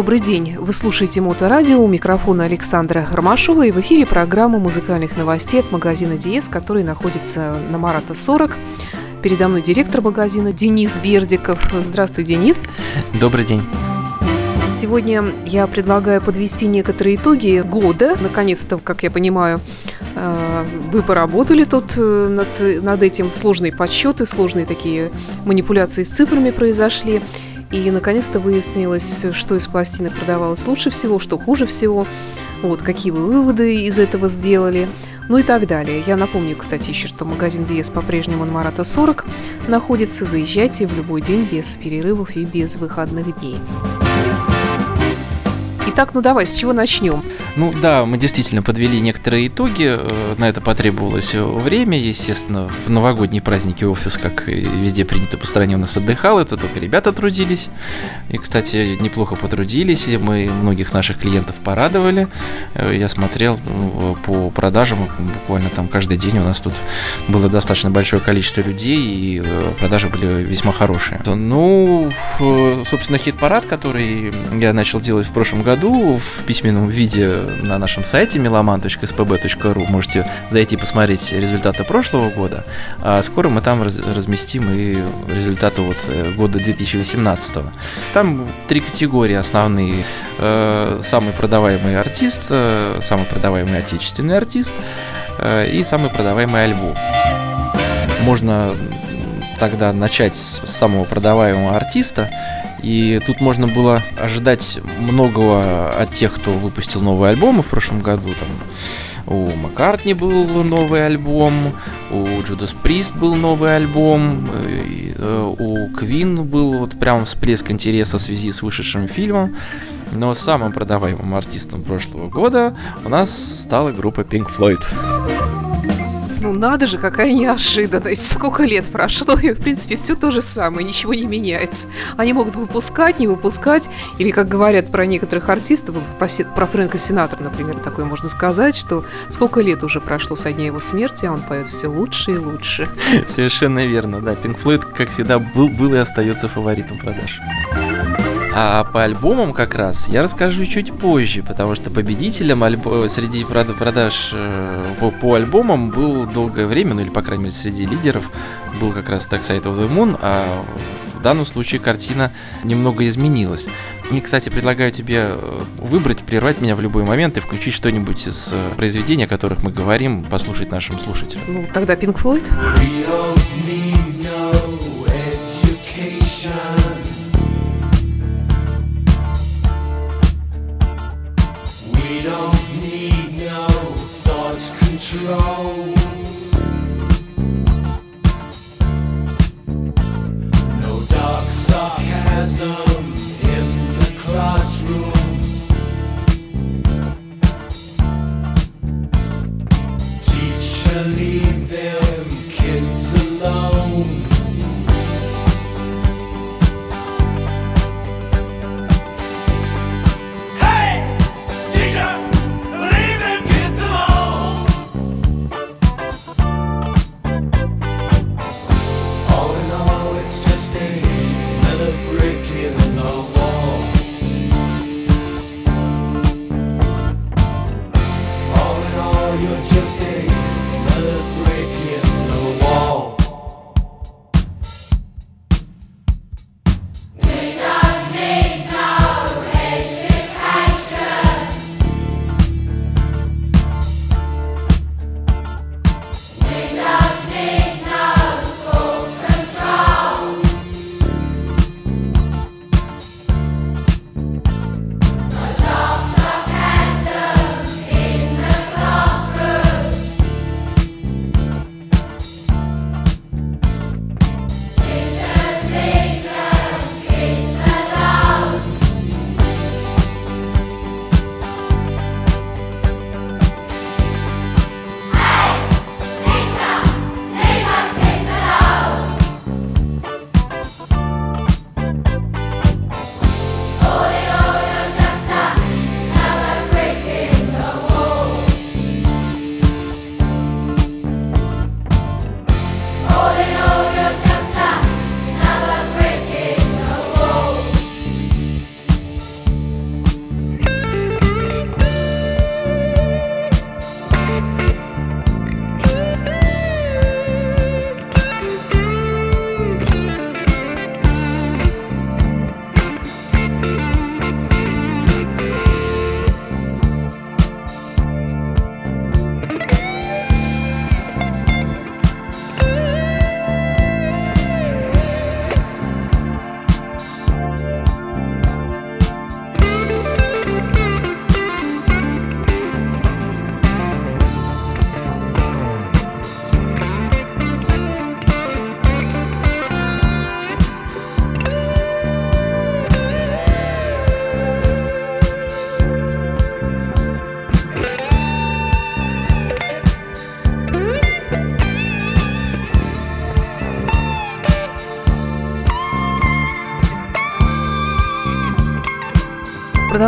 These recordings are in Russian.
добрый день. Вы слушаете Моторадио, у микрофона Александра Ромашова и в эфире программа музыкальных новостей от магазина Диес, который находится на Марата 40. Передо мной директор магазина Денис Бердиков. Здравствуй, Денис. Добрый день. Сегодня я предлагаю подвести некоторые итоги года. Наконец-то, как я понимаю, э, вы поработали тут э, над, над этим. Сложные подсчеты, сложные такие манипуляции с цифрами произошли. И наконец-то выяснилось, что из пластинок продавалось лучше всего, что хуже всего. Вот, какие вы выводы из этого сделали. Ну и так далее. Я напомню, кстати, еще, что магазин Диес по-прежнему на Марата 40 находится. Заезжайте в любой день без перерывов и без выходных дней. Итак, ну давай, с чего начнем? Ну да, мы действительно подвели некоторые итоги. Э, на это потребовалось время. Естественно, в новогодние праздники офис, как и везде принято по стране, у нас отдыхал. Это только ребята трудились. И, кстати, неплохо потрудились. И мы многих наших клиентов порадовали. Э, я смотрел по продажам. Буквально там каждый день у нас тут было достаточно большое количество людей. И э, продажи были весьма хорошие. Ну, собственно, хит-парад, который я начал делать в прошлом году, году в письменном виде на нашем сайте meloman.spb.ru можете зайти посмотреть результаты прошлого года, а скоро мы там раз разместим и результаты вот э, года 2018. Там три категории основные. Э, самый продаваемый артист, э, самый продаваемый отечественный артист и самый продаваемый альбом. Можно тогда начать с самого продаваемого артиста и тут можно было ожидать многого от тех, кто выпустил новые альбомы в прошлом году. Там, у Маккартни был новый альбом, у Judas Priest был новый альбом, э, у Квин был вот прям всплеск интереса в связи с вышедшим фильмом. Но самым продаваемым артистом прошлого года у нас стала группа Pink Floyd. Ну надо же, какая неожиданность. Сколько лет прошло, и в принципе все то же самое, ничего не меняется. Они могут выпускать, не выпускать, или как говорят про некоторых артистов, про, про Фрэнка Синатора, например, такое можно сказать, что сколько лет уже прошло со дня его смерти, а он поет все лучше и лучше. Совершенно верно, да. Пинк Флойд, как всегда, был, был и остается фаворитом продаж. А по альбомам как раз я расскажу чуть позже, потому что победителем альб... среди продаж э, по, по альбомам был долгое время, ну или по крайней мере среди лидеров, был как раз Dark Side of the Moon, а в данном случае картина немного изменилась. И, кстати, предлагаю тебе э, выбрать, прервать меня в любой момент и включить что-нибудь из э, произведений, о которых мы говорим, послушать нашим слушателям. Ну, тогда Pink Floyd. true.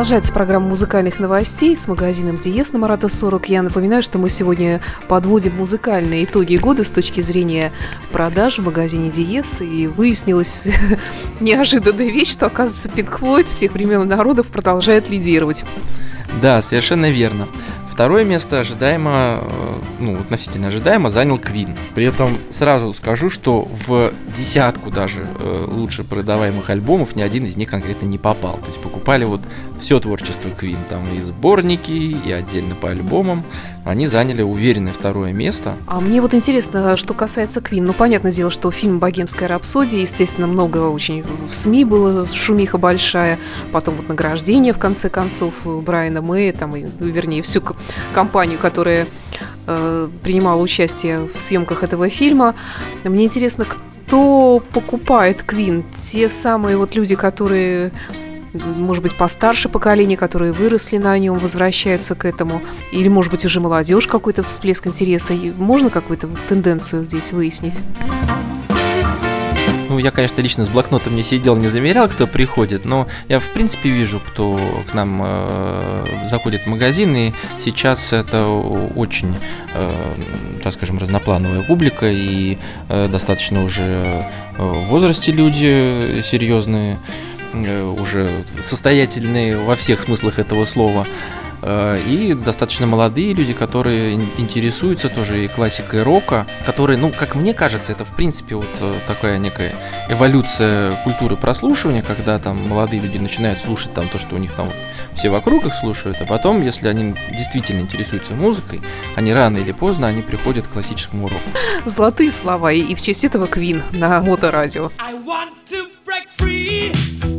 Продолжается программа музыкальных новостей с магазином Диес на Марата 40. Я напоминаю, что мы сегодня подводим музыкальные итоги года с точки зрения продаж в магазине Диес. И выяснилась неожиданная вещь, что, оказывается, Пинк Флойд всех времен народов продолжает лидировать. Да, совершенно верно. Второе место ожидаемо, э, ну, относительно ожидаемо занял Квин. При этом сразу скажу, что в десятку даже э, лучше продаваемых альбомов ни один из них конкретно не попал. То есть покупали вот все творчество Квин, там и сборники, и отдельно по альбомам. Они заняли уверенное второе место. А мне вот интересно, что касается Квин. Ну, понятное дело, что фильм «Богемская рапсодия», естественно, много очень в СМИ было, шумиха большая. Потом вот награждение, в конце концов, Брайана Мэя, там, и, вернее, всю компанию, которая э, принимала участие в съемках этого фильма. Мне интересно, кто покупает Квин? Те самые вот люди, которые может быть, постарше поколение, которые выросли на нем, возвращаются к этому, или, может быть, уже молодежь какой-то всплеск интереса. Можно какую-то тенденцию здесь выяснить? Ну, я, конечно, лично с блокнотом не сидел, не замерял, кто приходит, но я, в принципе, вижу, кто к нам э, заходит в магазин, и сейчас это очень, э, так скажем, разноплановая публика, и э, достаточно уже э, в возрасте люди серьезные, уже состоятельные во всех смыслах этого слова. Э, и достаточно молодые люди, которые интересуются тоже и классикой рока, которые, ну, как мне кажется, это в принципе вот э, такая некая эволюция культуры прослушивания, когда там молодые люди начинают слушать там то, что у них там вот все вокруг их слушают, а потом, если они действительно интересуются музыкой, они рано или поздно они приходят к классическому року. Золотые слова и в честь этого Квин на моторадио. I want to break free.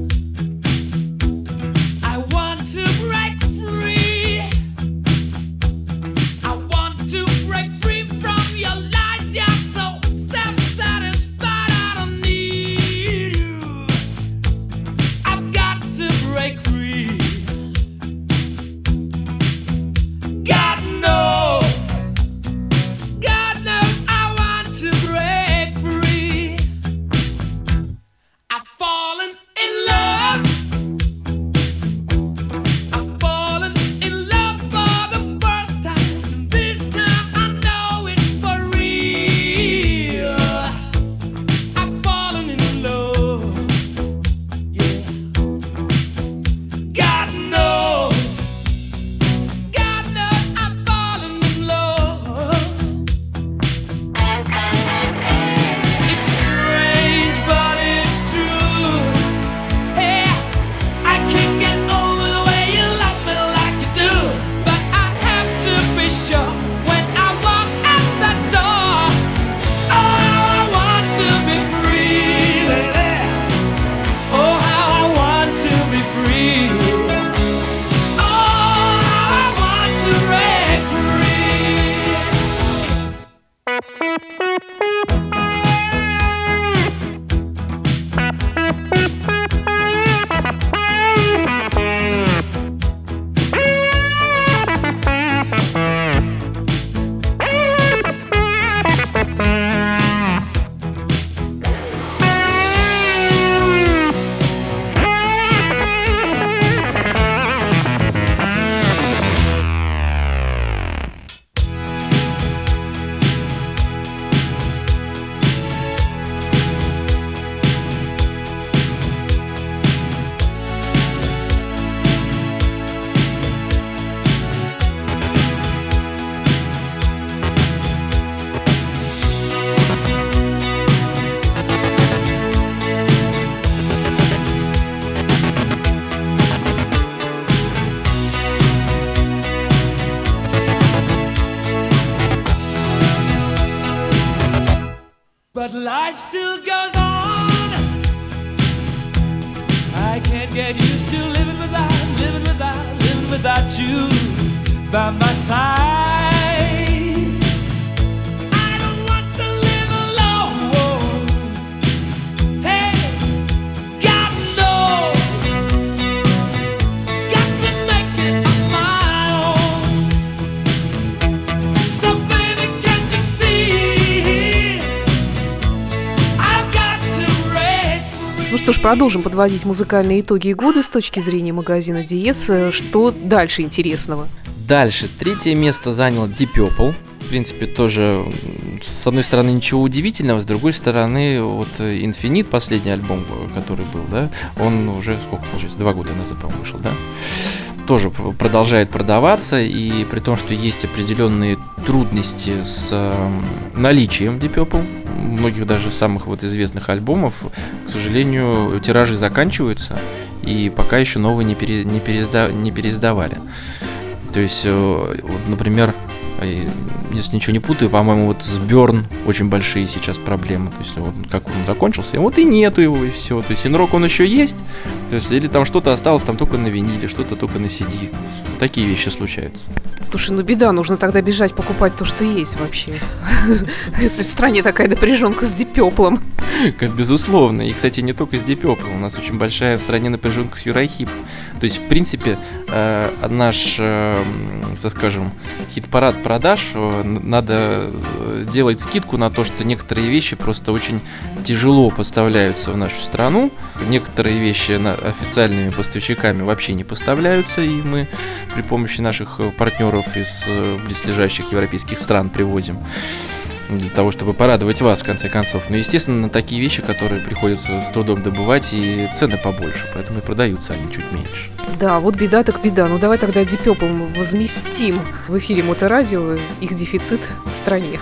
get used to living without, living without, living without you by my side. Что ж, продолжим подводить музыкальные итоги года с точки зрения магазина Диес. Что дальше интересного? Дальше. Третье место занял Deep Purple. В принципе, тоже, с одной стороны, ничего удивительного, с другой стороны, вот Infinite, последний альбом, который был, да, он уже, сколько получается, два года назад, по-моему, вышел, да? Тоже продолжает продаваться, и при том, что есть определенные трудности с наличием Deep Purple, многих даже самых вот известных альбомов, к сожалению, тиражи заканчиваются, и пока еще новые не, пере, не, переизда, не переиздавали. То есть, э, вот, например, если ничего не путаю, по-моему, вот с Берн очень большие сейчас проблемы. То есть, вот как он закончился, и вот и нету его, и все. То есть, инрок он еще есть, то есть, или там что-то осталось там только на виниле, что-то только на CD. Такие вещи случаются. Слушай, ну беда, нужно тогда бежать покупать то, что есть вообще. Если в стране такая напряженка с дипеплом. Безусловно. И, кстати, не только с дипеплом. У нас очень большая в стране напряженка с Юрахип. То есть, в принципе, э, наш, э, так скажем, хит-парад продаж э, надо делать скидку на то, что некоторые вещи просто очень тяжело поставляются в нашу страну. Некоторые вещи официальными поставщиками вообще не поставляются, и мы при помощи наших партнеров из близлежащих европейских стран привозим для того, чтобы порадовать вас, в конце концов. Но, естественно, на такие вещи, которые приходится с трудом добывать, и цены побольше, поэтому и продаются они чуть меньше. Да, вот беда так беда. Ну давай тогда Дипепл возместим в эфире Моторадио их дефицит в стране.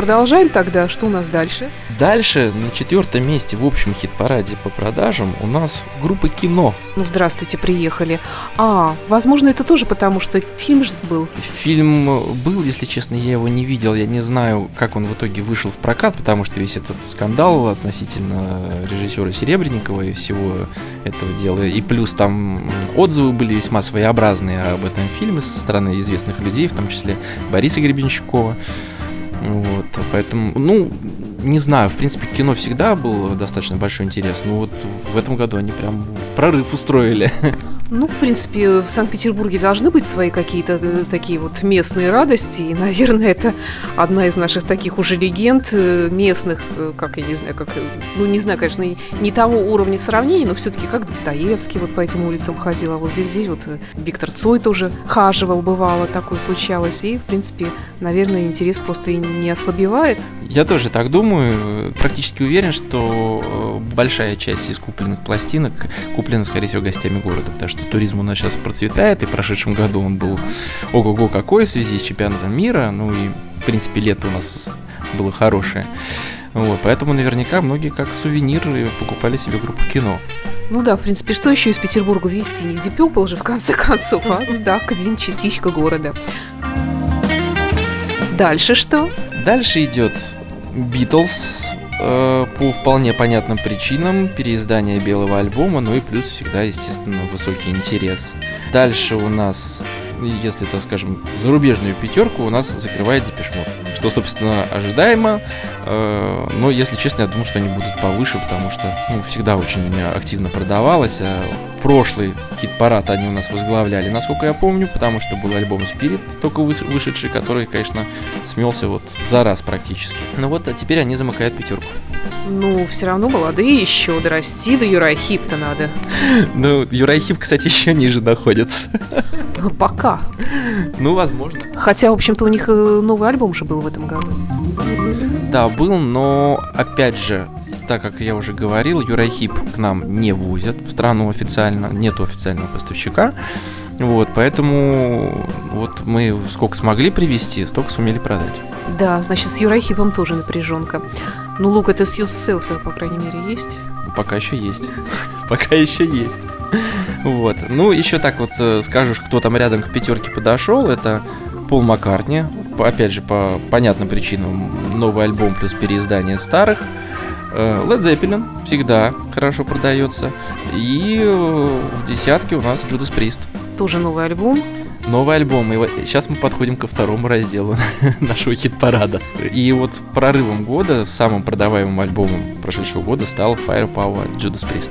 Продолжаем тогда. Что у нас дальше? Дальше на четвертом месте в общем хит-параде по продажам у нас группа кино. Ну, здравствуйте, приехали. А, возможно, это тоже потому, что фильм же был. Фильм был, если честно, я его не видел. Я не знаю, как он в итоге вышел в прокат, потому что весь этот скандал относительно режиссера Серебренникова и всего этого дела. И плюс там отзывы были весьма своеобразные об этом фильме со стороны известных людей, в том числе Бориса Гребенщикова. Вот, поэтому, ну, не знаю, в принципе, кино всегда был достаточно большой интерес, но вот в этом году они прям прорыв устроили. Ну, в принципе, в Санкт-Петербурге должны быть свои какие-то э, такие вот местные радости, и, наверное, это одна из наших таких уже легенд э, местных, э, как я не знаю, как, ну, не знаю, конечно, не того уровня сравнения, но все-таки как Достоевский вот по этим улицам ходил, а вот здесь, здесь вот Виктор Цой тоже хаживал, бывало, такое случалось, и, в принципе, наверное, интерес просто и не ослабевает. Я тоже так думаю, практически уверен, что большая часть из купленных пластинок куплена, скорее всего, гостями города, потому что что туризм у нас сейчас процветает, и в прошедшем году он был ого-го какой в связи с чемпионатом мира, ну и, в принципе, лето у нас было хорошее. Вот, поэтому наверняка многие как сувенир покупали себе группу кино. Ну да, в принципе, что еще из Петербурга вести? Не Deep же, в конце концов, а? Ну да, Квин, частичка города. Дальше что? Дальше идет Битлз, Э, по вполне понятным причинам переиздание белого альбома, ну и плюс всегда, естественно, высокий интерес. Дальше у нас, если, так скажем, зарубежную пятерку у нас закрывает Депешмот. Что, собственно, ожидаемо, э, но, если честно, я думаю, что они будут повыше, потому что, ну, всегда очень активно продавалось, а прошлый хит-парад они у нас возглавляли, насколько я помню, потому что был альбом Spirit, только вышедший, который, конечно, смелся вот за раз практически. Ну вот, а теперь они замыкают пятерку. Ну, все равно молодые еще, дорасти до Юрайхип-то надо. Ну, Юрайхип, кстати, еще ниже находится. Пока. Ну, возможно. Хотя, в общем-то, у них э, новый альбом же был в этом году. Да, был, но, опять же, так как я уже говорил, Юрайхип к нам не возят в страну официально, нет официального поставщика. Вот, поэтому вот мы сколько смогли привезти, столько сумели продать. Да, значит, с Юрайхипом тоже напряженка. Ну, лук это с Yourself, по крайней мере, есть? Пока еще есть. Пока еще есть. Вот. Ну, еще так вот э, скажешь, кто там рядом к пятерке подошел, это Пол Маккартни. Опять же, по понятным причинам, новый альбом плюс переиздание старых. Э, Led Zeppelin всегда хорошо продается. И э, в десятке у нас Judas Priest. Тоже новый альбом. Новый альбом. И сейчас мы подходим ко второму разделу нашего хит-парада. И вот прорывом года, самым продаваемым альбомом прошедшего года стал Firepower Judas Priest.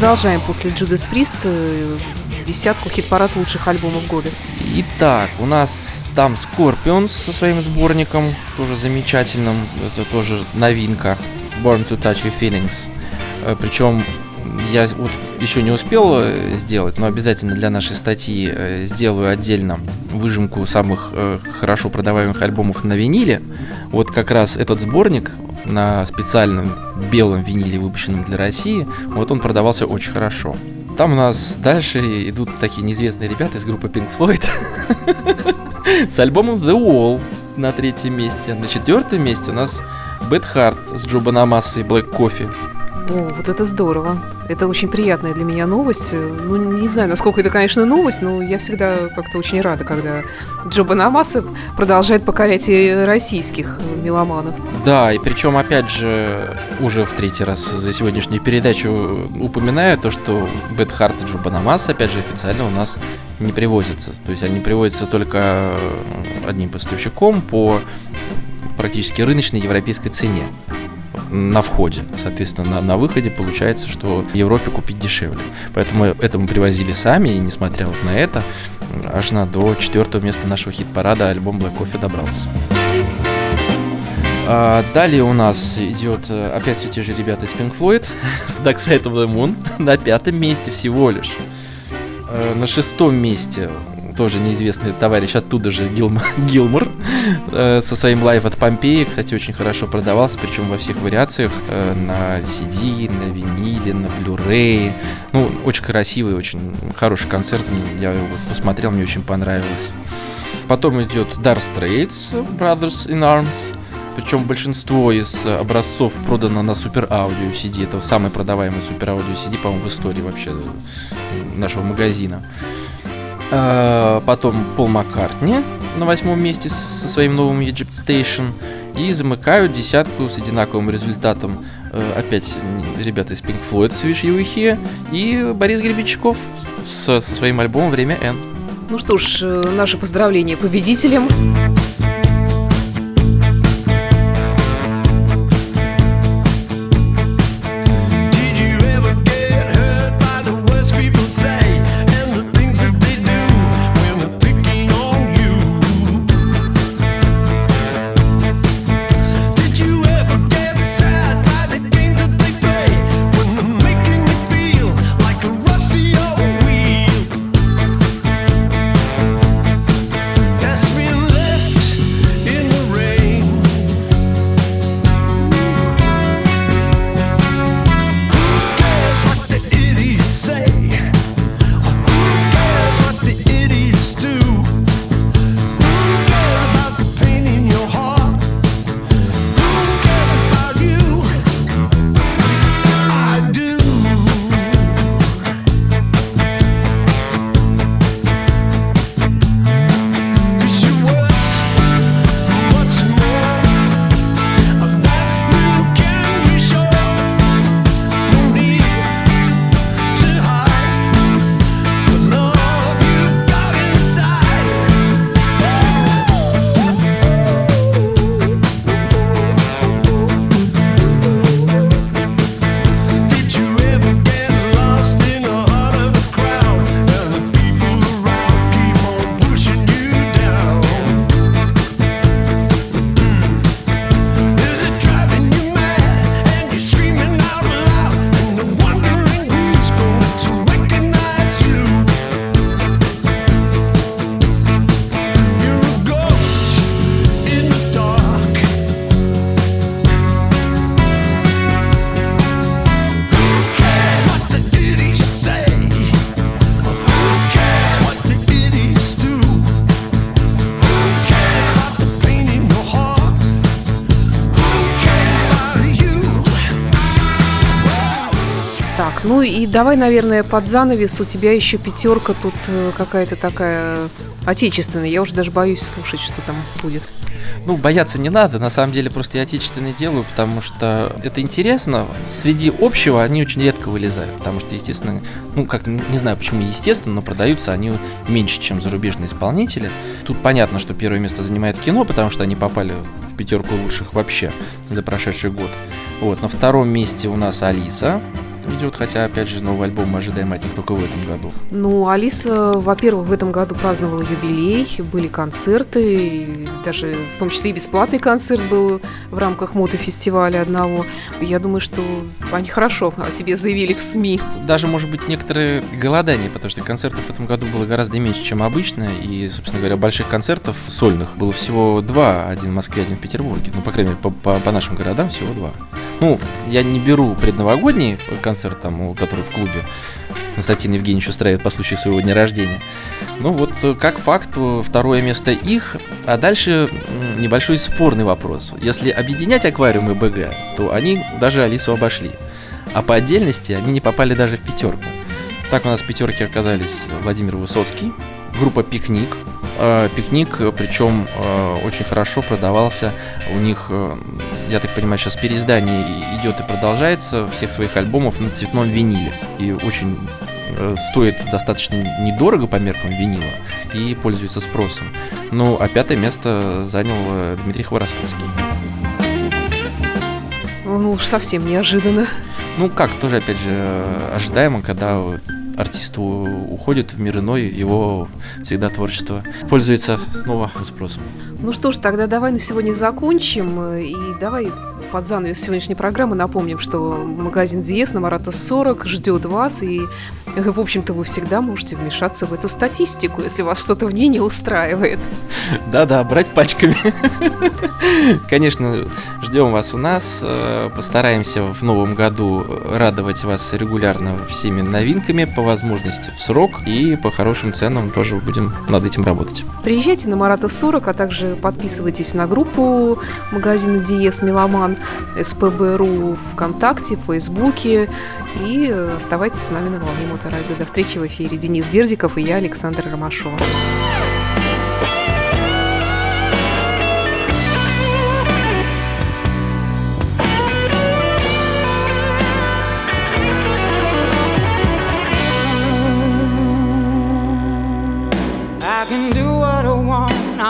Продолжаем после Judas Priest э, десятку хит-парад лучших альбомов года. Итак, у нас там Scorpions со своим сборником, тоже замечательным, это тоже новинка. Born to Touch Your Feelings. Э, Причем я вот еще не успел э, сделать, но обязательно для нашей статьи сделаю отдельно выжимку самых хорошо продаваемых альбомов на виниле. Вот как раз этот сборник на специальном белом виниле, выпущенном для России, вот он продавался очень хорошо. Там у нас дальше идут такие неизвестные ребята из группы Pink Floyd с альбомом The Wall на третьем месте. На четвертом месте у нас Bad Heart с Джо и Black Coffee. О, вот это здорово. Это очень приятная для меня новость. Ну, не знаю, насколько это, конечно, новость, но я всегда как-то очень рада, когда Джо Банамасса продолжает покорять и российских меломанов. Да, и причем, опять же, уже в третий раз за сегодняшнюю передачу упоминаю то, что Бэт Харт и Джо Банамасса, опять же, официально у нас не привозятся. То есть они привозятся только одним поставщиком по практически рыночной европейской цене на входе. Соответственно, на, на выходе получается, что Европе купить дешевле. Поэтому это мы привозили сами, и несмотря вот на это, аж на до четвертого места нашего хит-парада альбом Black Coffee добрался. А далее у нас идет э, опять все те же ребята из Pink Floyd с Dark Side of the Moon на пятом месте всего лишь. Э, на шестом месте тоже неизвестный товарищ оттуда же, Гилм, Гилмор, э, со своим Live at Pompeii. Кстати, очень хорошо продавался, причем во всех вариациях. Э, на CD, на виниле, на Blu-ray. Ну, очень красивый, очень хороший концерт. Я его посмотрел, мне очень понравилось. Потом идет Dark Straits, Brothers in Arms. Причем большинство из образцов продано на супер аудио CD. Это самый продаваемый супер аудио CD, по-моему, в истории вообще нашего магазина. Потом Пол Маккартни на восьмом месте со своим новым Egypt Station. И замыкают десятку с одинаковым результатом опять ребята из Pink Floyd Switch You Here и Борис Гребенщиков со, своим альбомом «Время N». Ну что ж, наши поздравления победителям. Ну и давай, наверное, под занавес у тебя еще пятерка тут э, какая-то такая отечественная. Я уже даже боюсь слушать, что там будет. Ну, бояться не надо, на самом деле просто я отечественный делаю, потому что это интересно. Среди общего они очень редко вылезают, потому что, естественно, ну, как, не знаю почему естественно, но продаются они меньше, чем зарубежные исполнители. Тут понятно, что первое место занимает кино, потому что они попали в пятерку лучших вообще за прошедший год. Вот, на втором месте у нас Алиса, идет, хотя, опять же, новый альбом мы ожидаем от них только в этом году. Ну, Алиса, во-первых, в этом году праздновала юбилей, были концерты, даже в том числе и бесплатный концерт был в рамках мотофестиваля одного. Я думаю, что они хорошо о себе заявили в СМИ. Даже, может быть, некоторые голодания, потому что концертов в этом году было гораздо меньше, чем обычно, и, собственно говоря, больших концертов сольных было всего два, один в Москве, один в Петербурге. Ну, по крайней мере, по, по, по нашим городам всего два. Ну, я не беру предновогодний концерт, там, который в клубе Константин Евгеньевич устраивает по случаю своего дня рождения. Ну вот, как факт, второе место их. А дальше небольшой спорный вопрос. Если объединять аквариум и БГ, то они даже Алису обошли. А по отдельности они не попали даже в пятерку. Так у нас в пятерке оказались Владимир Высоцкий, группа «Пикник», Э, пикник, причем э, очень хорошо продавался. У них, э, я так понимаю, сейчас переиздание идет и продолжается всех своих альбомов на цветном виниле. И очень стоит достаточно недорого по меркам винила и пользуется спросом. Ну, а пятое место занял Дмитрий Хворостовский. Ну уж совсем неожиданно. Ну как, тоже опять же ожидаемо, когда артист уходит в мир иной, его всегда творчество пользуется снова спросом. Ну что ж, тогда давай на сегодня закончим и давай под занавес сегодняшней программы напомним, что магазин Диес на Марата 40 ждет вас, и, в общем-то, вы всегда можете вмешаться в эту статистику, если вас что-то в ней не устраивает. Да-да, брать пачками. Конечно, ждем вас у нас. Э, постараемся в новом году радовать вас регулярно всеми новинками, по возможности в срок, и по хорошим ценам тоже будем над этим работать. Приезжайте на Марата 40, а также подписывайтесь на группу магазина Диес Меломан. СПБРУ ВКонтакте, в Фейсбуке. И оставайтесь с нами на волне Моторадио. До встречи в эфире. Денис Бердиков и я, Александр Ромашова.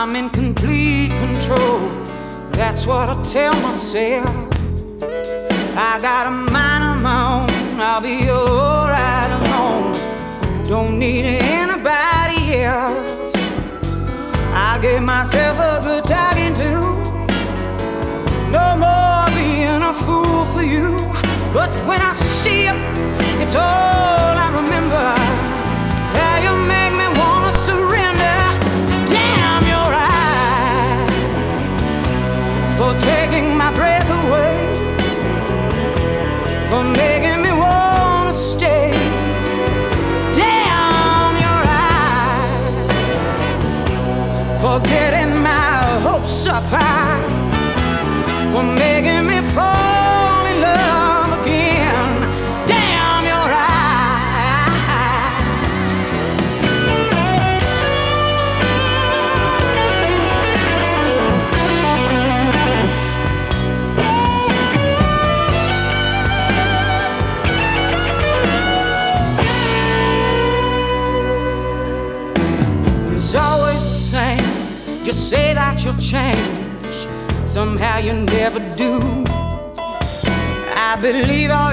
I'm in complete control. That's what I tell myself. I got a mind of my own, I'll be alright alone. Don't need anybody else. I gave myself a good talking to. No more being a fool for you. But when I see you, it's all I fire. Somehow you never do. I believe all